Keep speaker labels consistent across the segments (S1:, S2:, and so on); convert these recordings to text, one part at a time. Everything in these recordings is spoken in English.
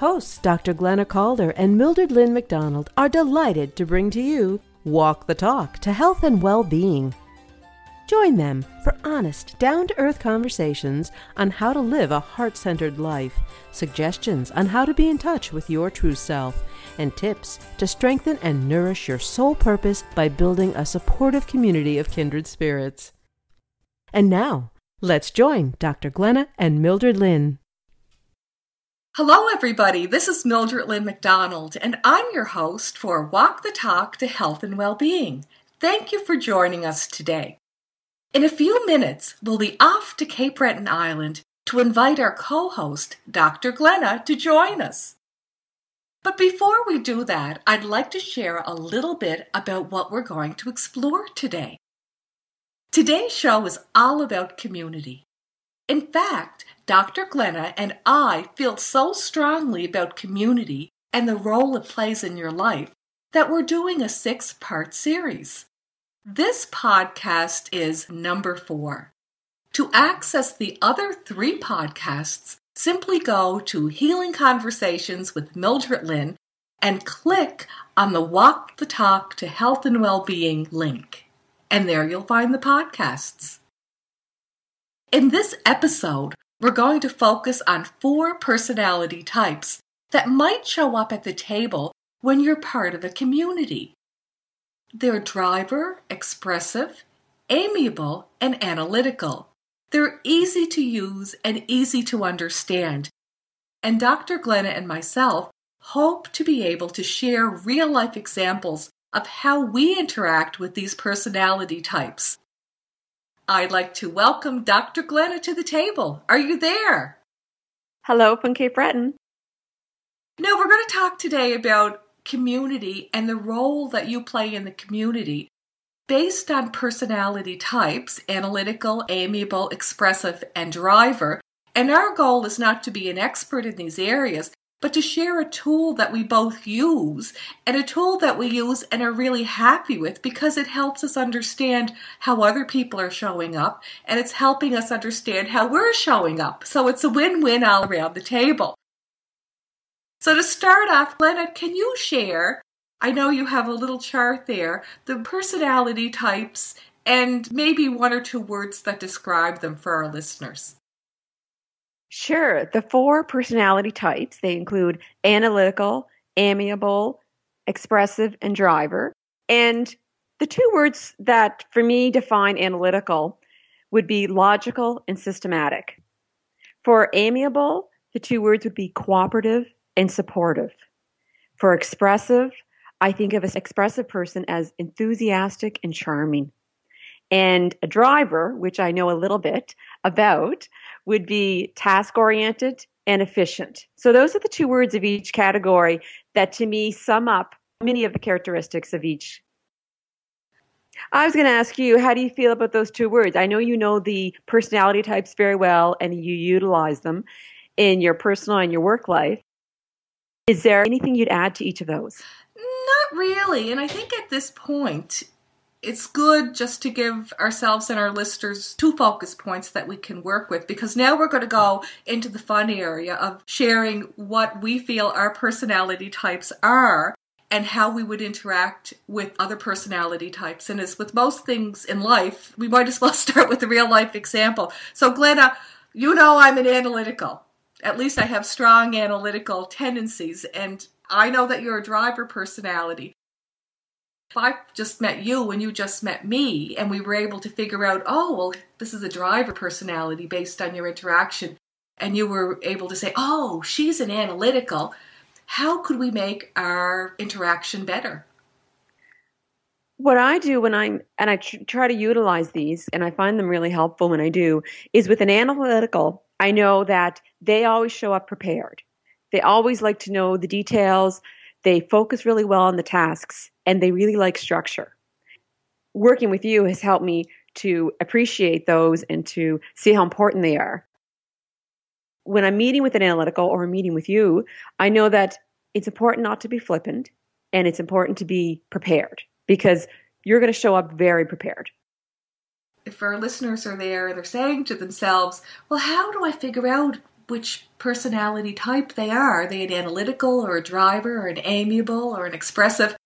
S1: Hosts Dr. Glenna Calder and Mildred Lynn McDonald are delighted to bring to you Walk the Talk to Health and Well-Being. Join them for honest, down to earth conversations on how to live a heart centered life, suggestions on how to be in touch with your true self, and tips to strengthen and nourish your soul purpose by building a supportive community of kindred spirits. And now, let's join Dr. Glenna and Mildred Lynn.
S2: Hello, everybody. This is Mildred Lynn McDonald, and I'm your host for Walk the Talk to Health and Well-Being. Thank you for joining us today. In a few minutes, we'll be off to Cape Breton Island to invite our co-host, Dr. Glenna, to join us. But before we do that, I'd like to share a little bit about what we're going to explore today. Today's show is all about community. In fact, Dr. Glenna and I feel so strongly about community and the role it plays in your life that we're doing a six part series. This podcast is number four. To access the other three podcasts, simply go to Healing Conversations with Mildred Lynn and click on the Walk the Talk to Health and Wellbeing link. And there you'll find the podcasts. In this episode, we're going to focus on four personality types that might show up at the table when you're part of a community. They're driver, expressive, amiable, and analytical. They're easy to use and easy to understand. And Dr. Glenna and myself hope to be able to share real life examples of how we interact with these personality types I'd like to welcome Dr. Glenna to the table. Are you there?
S3: Hello from Cape Breton.
S2: Now, we're going to talk today about community and the role that you play in the community based on personality types analytical, amiable, expressive, and driver. And our goal is not to be an expert in these areas, but to share a tool that we both use and a tool that we use and are really happy with because it helps us understand how other people are showing up and it's helping us understand how we're showing up. So it's a win win all around the table. So to start off, Glenna, can you share? I know you have a little chart there, the personality types and maybe one or two words that describe them for our listeners.
S3: Sure. The four personality types, they include analytical, amiable, expressive, and driver. And the two words that for me define analytical would be logical and systematic. For amiable, the two words would be cooperative and supportive. For expressive, I think of an expressive person as enthusiastic and charming. And a driver, which I know a little bit about, would be task oriented and efficient. So those are the two words of each category that to me sum up many of the characteristics of each. I was going to ask you, how do you feel about those two words? I know you know the personality types very well and you utilize them in your personal and your work life. Is there anything you'd add to each of those?
S2: Not really. And I think at this point, it's good just to give ourselves and our listeners two focus points that we can work with because now we're going to go into the fun area of sharing what we feel our personality types are and how we would interact with other personality types. And as with most things in life, we might as well start with a real life example. So, Glenna, you know I'm an analytical. At least I have strong analytical tendencies. And I know that you're a driver personality if I just met you and you just met me and we were able to figure out, oh, well, this is a driver personality based on your interaction, and you were able to say, oh, she's an analytical, how could we make our interaction better?
S3: What I do when I'm, and I tr- try to utilize these, and I find them really helpful when I do, is with an analytical, I know that they always show up prepared. They always like to know the details. They focus really well on the tasks and they really like structure. Working with you has helped me to appreciate those and to see how important they are. When I'm meeting with an analytical or a meeting with you, I know that it's important not to be flippant and it's important to be prepared because you're going to show up very prepared.
S2: If our listeners are there, they're saying to themselves, well, how do I figure out which personality type they are. Are they an analytical or a driver or an amiable or an expressive?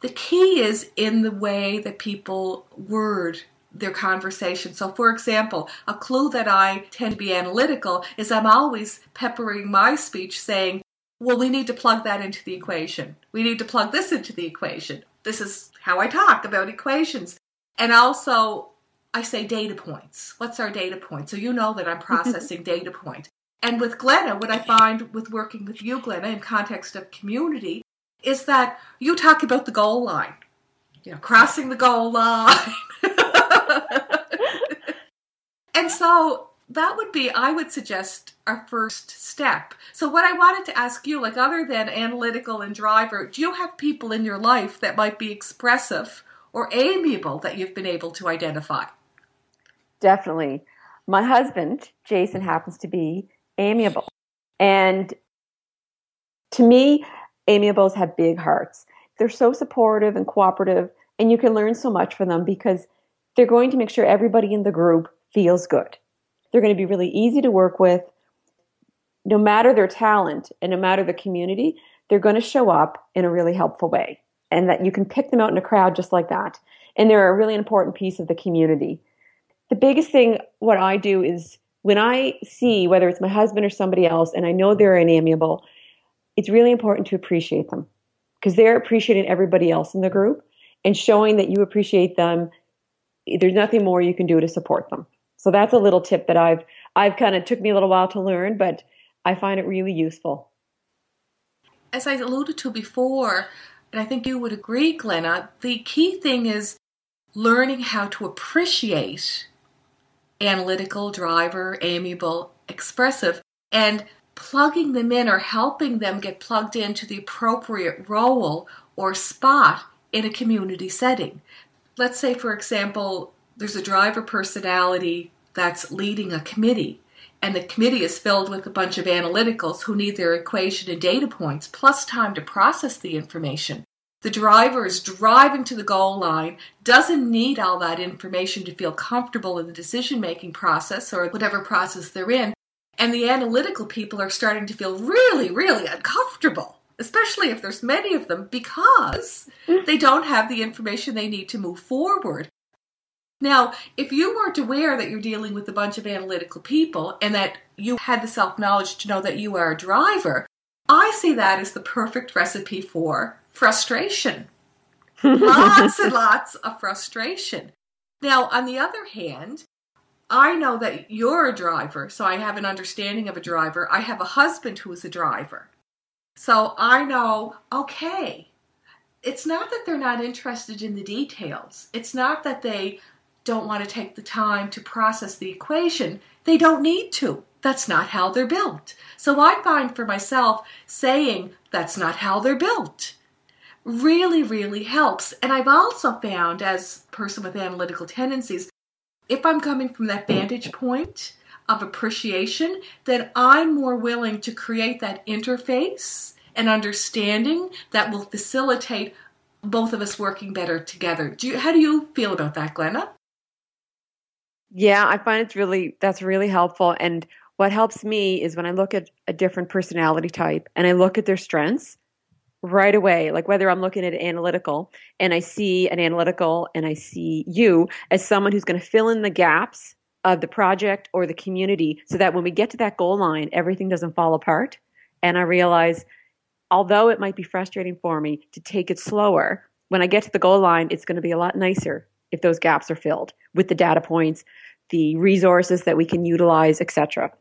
S2: The key is in the way that people word their conversation. So, for example, a clue that I tend to be analytical is I'm always peppering my speech saying, well, we need to plug that into the equation. We need to plug this into the equation. This is how I talk about equations. And also, I say data points. What's our data point? So you know that I'm processing data point. And with Glenna, what I find with working with you, Glenna, in context of community, is that you talk about the goal line. You know, crossing the goal line. and so that would be, I would suggest, our first step. So, what I wanted to ask you, like, other than analytical and driver, do you have people in your life that might be expressive or amiable that you've been able to identify?
S3: Definitely. My husband, Jason, happens to be amiable. And to me, amiables have big hearts. They're so supportive and cooperative, and you can learn so much from them because they're going to make sure everybody in the group feels good. They're going to be really easy to work with. No matter their talent and no matter the community, they're going to show up in a really helpful way. And that you can pick them out in a crowd just like that. And they're a really important piece of the community. The biggest thing, what I do is when I see whether it's my husband or somebody else, and I know they're an amiable, it's really important to appreciate them because they're appreciating everybody else in the group and showing that you appreciate them. There's nothing more you can do to support them. So that's a little tip that I've I've kind of took me a little while to learn, but I find it really useful.
S2: As I alluded to before, and I think you would agree, Glenna, the key thing is learning how to appreciate analytical, driver, amiable, expressive, and plugging them in or helping them get plugged into the appropriate role or spot in a community setting. Let's say, for example, there's a driver personality that's leading a committee and the committee is filled with a bunch of analyticals who need their equation and data points plus time to process the information. The driver is driving to the goal line, doesn't need all that information to feel comfortable in the decision making process or whatever process they're in. And the analytical people are starting to feel really, really uncomfortable, especially if there's many of them, because mm. they don't have the information they need to move forward. Now, if you weren't aware that you're dealing with a bunch of analytical people and that you had the self knowledge to know that you are a driver, I see that as the perfect recipe for frustration. lots and lots of frustration. Now, on the other hand, I know that you're a driver, so I have an understanding of a driver. I have a husband who is a driver. So I know, okay, it's not that they're not interested in the details. It's not that they don't want to take the time to process the equation, they don't need to. That's not how they're built. So I find for myself saying that's not how they're built really, really helps. And I've also found, as a person with analytical tendencies, if I'm coming from that vantage point of appreciation, then I'm more willing to create that interface and understanding that will facilitate both of us working better together. Do you, how do you feel about that, Glenna?
S3: Yeah, I find it's really that's really helpful. And what helps me is when I look at a different personality type and I look at their strengths right away, like whether I'm looking at analytical and I see an analytical and I see you as someone who's going to fill in the gaps of the project or the community so that when we get to that goal line, everything doesn't fall apart. And I realize, although it might be frustrating for me to take it slower, when I get to the goal line, it's going to be a lot nicer if those gaps are filled with the data points, the resources that we can utilize, etc.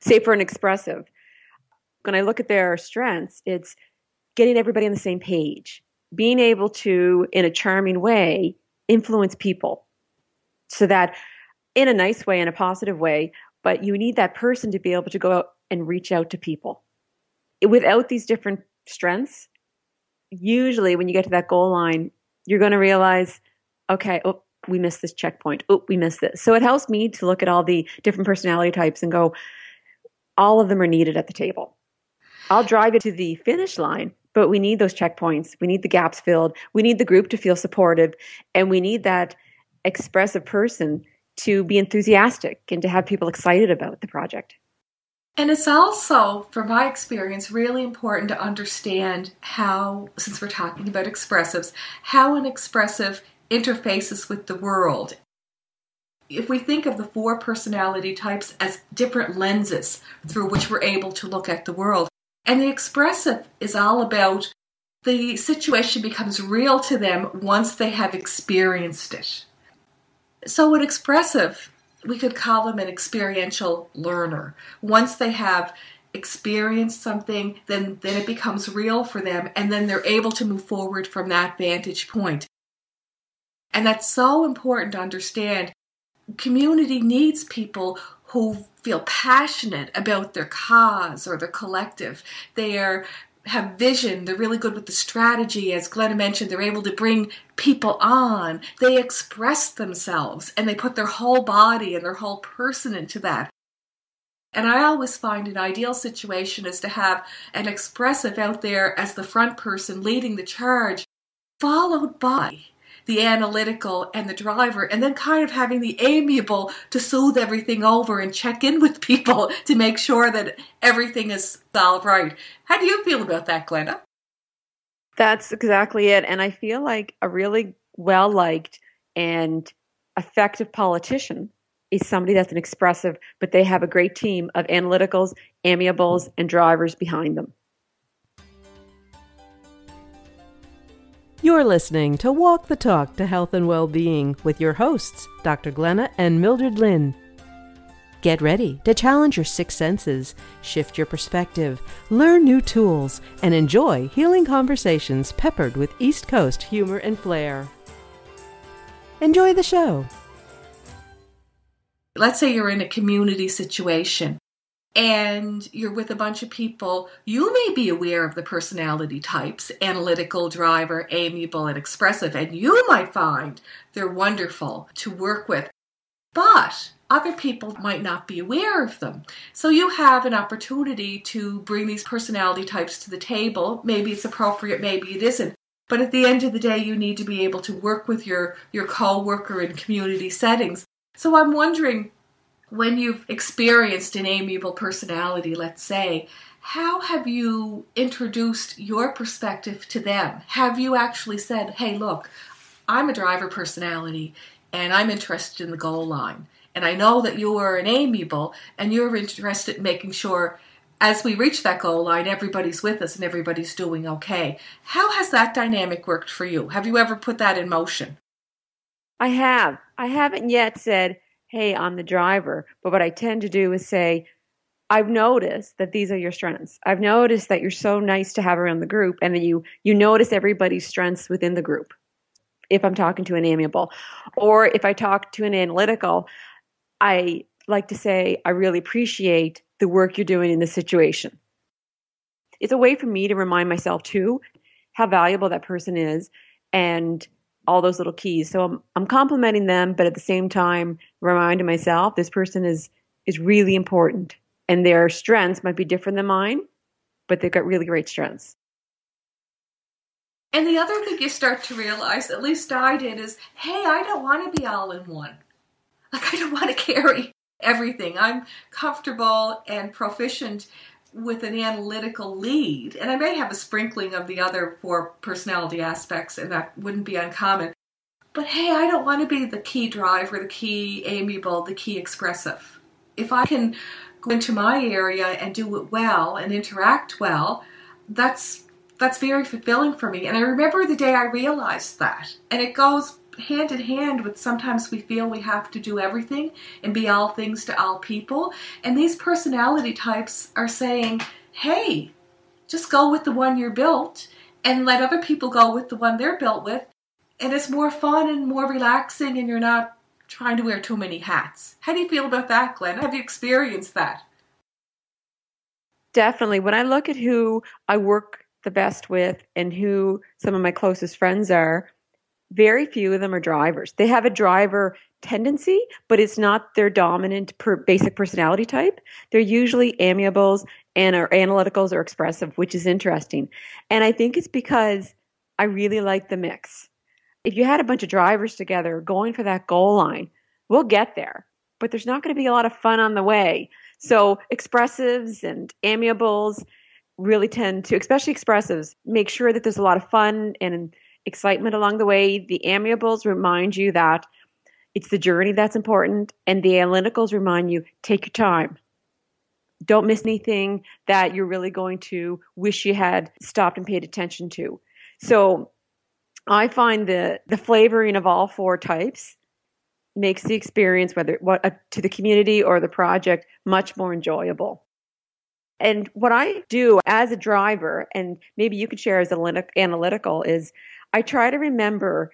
S3: Say for an expressive, when I look at their strengths, it's getting everybody on the same page, being able to, in a charming way, influence people so that in a nice way, in a positive way, but you need that person to be able to go out and reach out to people. Without these different strengths, usually when you get to that goal line, you're going to realize okay, oh, we missed this checkpoint. Oh, we missed this. So it helps me to look at all the different personality types and go, all of them are needed at the table. I'll drive it to the finish line, but we need those checkpoints. We need the gaps filled. We need the group to feel supportive. And we need that expressive person to be enthusiastic and to have people excited about the project.
S2: And it's also, from my experience, really important to understand how, since we're talking about expressives, how an expressive interfaces with the world. If we think of the four personality types as different lenses through which we're able to look at the world, and the expressive is all about the situation becomes real to them once they have experienced it. So, an expressive we could call them an experiential learner. Once they have experienced something, then, then it becomes real for them, and then they're able to move forward from that vantage point. And that's so important to understand. Community needs people who feel passionate about their cause or their collective. They are have vision. They're really good with the strategy. As Glenna mentioned, they're able to bring people on. They express themselves and they put their whole body and their whole person into that. And I always find an ideal situation is to have an expressive out there as the front person leading the charge, followed by the analytical and the driver, and then kind of having the amiable to soothe everything over and check in with people to make sure that everything is all right. How do you feel about that, Glenna?
S3: That's exactly it. And I feel like a really well liked and effective politician is somebody that's an expressive, but they have a great team of analyticals, amiables, and drivers behind them.
S1: You're listening to Walk the Talk to Health and Well-Being with your hosts, Dr. Glenna and Mildred Lynn. Get ready to challenge your six senses, shift your perspective, learn new tools, and enjoy healing conversations peppered with East Coast humor and flair. Enjoy the show.
S2: Let's say you're in a community situation and you're with a bunch of people, you may be aware of the personality types analytical, driver, amiable, and expressive, and you might find they're wonderful to work with. But other people might not be aware of them. So you have an opportunity to bring these personality types to the table. Maybe it's appropriate, maybe it isn't. But at the end of the day, you need to be able to work with your, your co-worker in community settings. So I'm wondering, when you've experienced an amiable personality, let's say, how have you introduced your perspective to them? Have you actually said, hey, look, I'm a driver personality and I'm interested in the goal line. And I know that you are an amiable and you're interested in making sure as we reach that goal line, everybody's with us and everybody's doing okay. How has that dynamic worked for you? Have you ever put that in motion?
S3: I have. I haven't yet said, hey, I'm the driver. But what I tend to do is say, I've noticed that these are your strengths. I've noticed that you're so nice to have around the group and that you you notice everybody's strengths within the group. If I'm talking to an amiable or if I talk to an analytical, I like to say I really appreciate the work you're doing in this situation. It's a way for me to remind myself too how valuable that person is and all those little keys. So I'm, I'm complimenting them, but at the same time, reminding myself this person is is really important, and their strengths might be different than mine, but they've got really great strengths.
S2: And the other thing you start to realize, at least I did, is hey, I don't want to be all in one. Like I don't want to carry everything. I'm comfortable and proficient with an analytical lead, and I may have a sprinkling of the other four personality aspects, and that wouldn't be uncommon. But hey, I don't want to be the key driver, the key amiable, the key expressive. If I can go into my area and do it well and interact well, that's that's very fulfilling for me. And I remember the day I realized that. And it goes hand in hand with sometimes we feel we have to do everything and be all things to all people. And these personality types are saying, hey, just go with the one you're built and let other people go with the one they're built with. And it's more fun and more relaxing, and you're not trying to wear too many hats. How do you feel about that, Glenn? Have you experienced that?
S3: Definitely. When I look at who I work the best with and who some of my closest friends are, very few of them are drivers. They have a driver tendency, but it's not their dominant per basic personality type. They're usually amiables and are analyticals or expressive, which is interesting. And I think it's because I really like the mix. If you had a bunch of drivers together going for that goal line, we'll get there, but there's not going to be a lot of fun on the way. So expressives and amiables really tend to, especially expressives, make sure that there's a lot of fun and excitement along the way. The amiables remind you that it's the journey that's important, and the analyticals remind you take your time. Don't miss anything that you're really going to wish you had stopped and paid attention to. So I find the the flavoring of all four types makes the experience, whether what uh, to the community or the project, much more enjoyable. And what I do as a driver, and maybe you could share as an analytical, is I try to remember,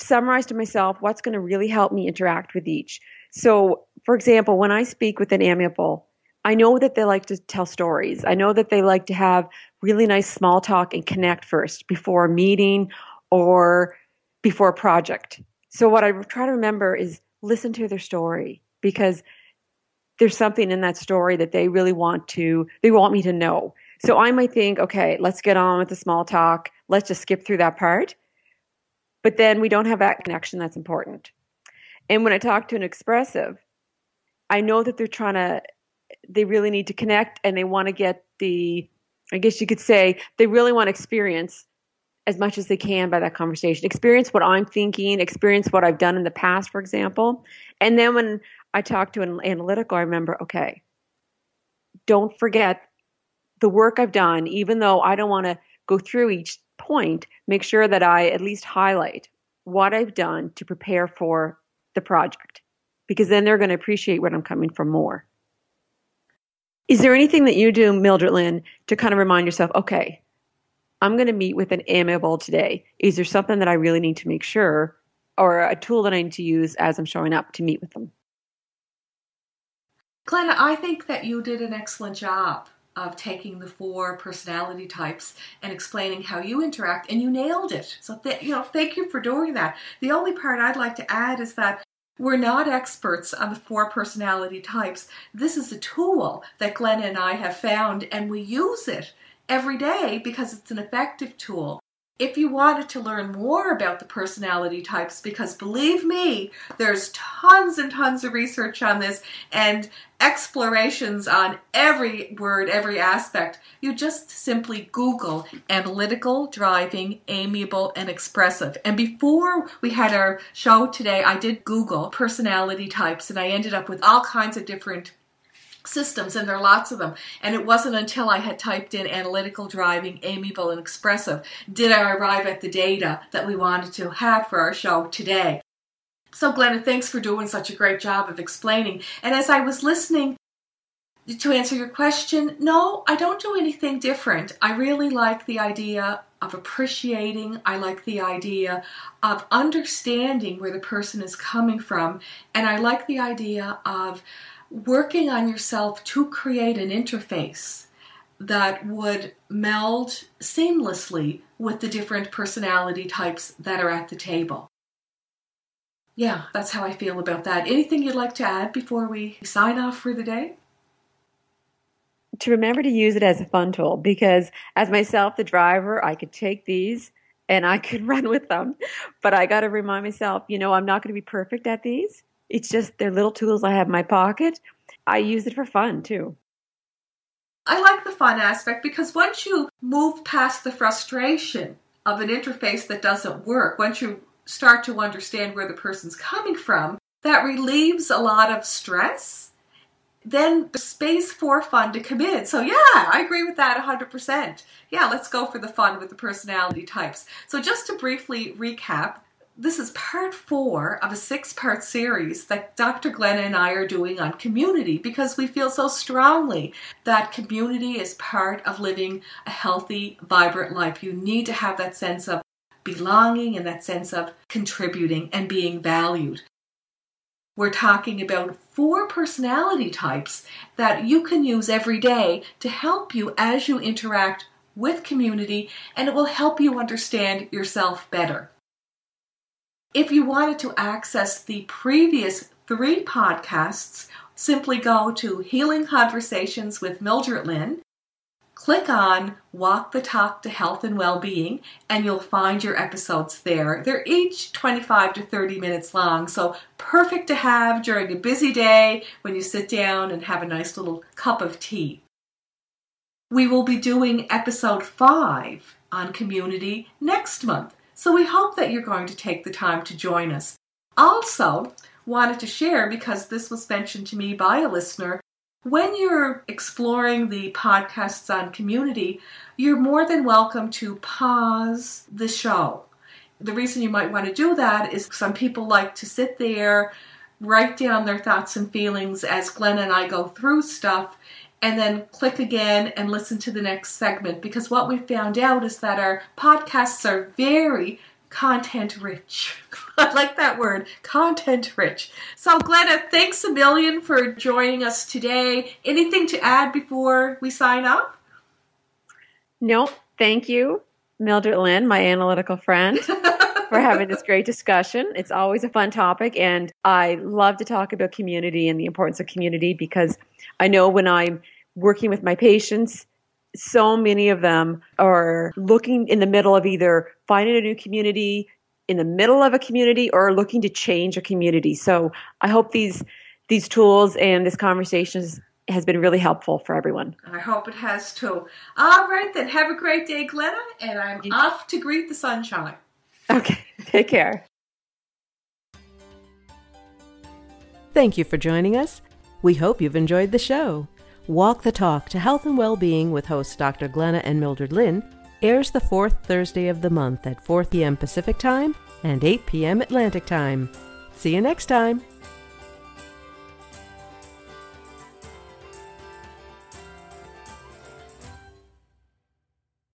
S3: summarize to myself what's going to really help me interact with each. So, for example, when I speak with an amiable, I know that they like to tell stories. I know that they like to have really nice small talk and connect first before a meeting or before a project. So what I try to remember is listen to their story because there's something in that story that they really want to they want me to know. So I might think, okay, let's get on with the small talk. Let's just skip through that part. But then we don't have that connection that's important. And when I talk to an expressive, I know that they're trying to they really need to connect and they want to get the I guess you could say they really want to experience as much as they can by that conversation. Experience what I'm thinking, experience what I've done in the past, for example. And then when I talk to an analytical, I remember, okay, don't forget the work I've done, even though I don't want to go through each point, make sure that I at least highlight what I've done to prepare for the project. Because then they're going to appreciate where I'm coming from more. Is there anything that you do, Mildred Lynn, to kind of remind yourself, okay, I'm going to meet with an amiable today. Is there something that I really need to make sure or a tool that I need to use as I'm showing up to meet with them?
S2: Glenna, I think that you did an excellent job of taking the four personality types and explaining how you interact, and you nailed it. So, th- you know, thank you for doing that. The only part I'd like to add is that we're not experts on the four personality types. This is a tool that Glenna and I have found, and we use it every day because it's an effective tool. If you wanted to learn more about the personality types, because believe me, there's tons and tons of research on this, and explorations on every word, every aspect. You just simply Google analytical, driving, amiable, and expressive. And before we had our show today, I did Google personality types and I ended up with all kinds of different systems and there are lots of them and it wasn't until i had typed in analytical driving amiable and expressive did i arrive at the data that we wanted to have for our show today so, Glenna, thanks for doing such a great job of explaining. And as I was listening to answer your question, no, I don't do anything different. I really like the idea of appreciating, I like the idea of understanding where the person is coming from, and I like the idea of working on yourself to create an interface that would meld seamlessly with the different personality types that are at the table yeah, that's how I feel about that. Anything you'd like to add before we sign off for the day?
S3: To remember to use it as a fun tool because, as myself, the driver, I could take these and I could run with them. But I got to remind myself, you know, I'm not going to be perfect at these. It's just they're little tools I have in my pocket. I use it for fun too.
S2: I like the fun aspect because once you move past the frustration of an interface that doesn't work, once you start to understand where the person's coming from, that relieves a lot of stress. Then the space for fun to come in. So, yeah, I agree with that 100%. Yeah, let's go for the fun with the personality types. So, just to briefly recap, this is part four of a six part series that Dr. Glenna and I are doing on community because we feel so strongly that community is part of living a healthy, vibrant life. You need to have that sense of belonging and that sense of contributing and being valued. We're talking about four personality types that you can use every day to help you as you interact with community, and it will help you understand yourself better. If you wanted to access the previous three podcasts, simply go to Healing Conversations with Mildred Lynn click on Walk the Talk to Health and Well-Being and you'll find your episodes there. They're each 25 to 30 minutes long, so perfect to have during a busy day when you sit down and have a nice little cup of tea. We will be doing episode 5 on community next month, so we hope that you're going to take the time to join us. Also, wanted to share because this was mentioned to me by a listener when you're exploring the podcasts on community, you're more than welcome to pause the show. The reason you might want to do that is some people like to sit there, write down their thoughts and feelings as Glenn and I go through stuff, and then click again and listen to the next segment. Because what we found out is that our podcasts are very content rich. I like that word, content rich. So, Glenna, thanks a million for joining us today. Anything to add before we sign off?
S3: No, thank you, Mildred Lynn, my analytical friend. for having this great discussion. It's always a fun topic, and I love to talk about community and the importance of community because I know when I'm working with my patients, so many of them are looking in the middle of either finding a new community, in the middle of a community, or looking to change a community. So I hope these these tools and this conversation has been really helpful for everyone.
S2: I hope it has too. All right, then have a great day, Glenna, and I'm off to greet the sunshine.
S3: Okay, take care.
S1: Thank you for joining us. We hope you've enjoyed the show. Walk the Talk to Health and Well-Being with hosts Dr. Glenna and Mildred Lynn airs the fourth Thursday of the month at 4 p.m. Pacific Time and 8 p.m. Atlantic Time. See you next time.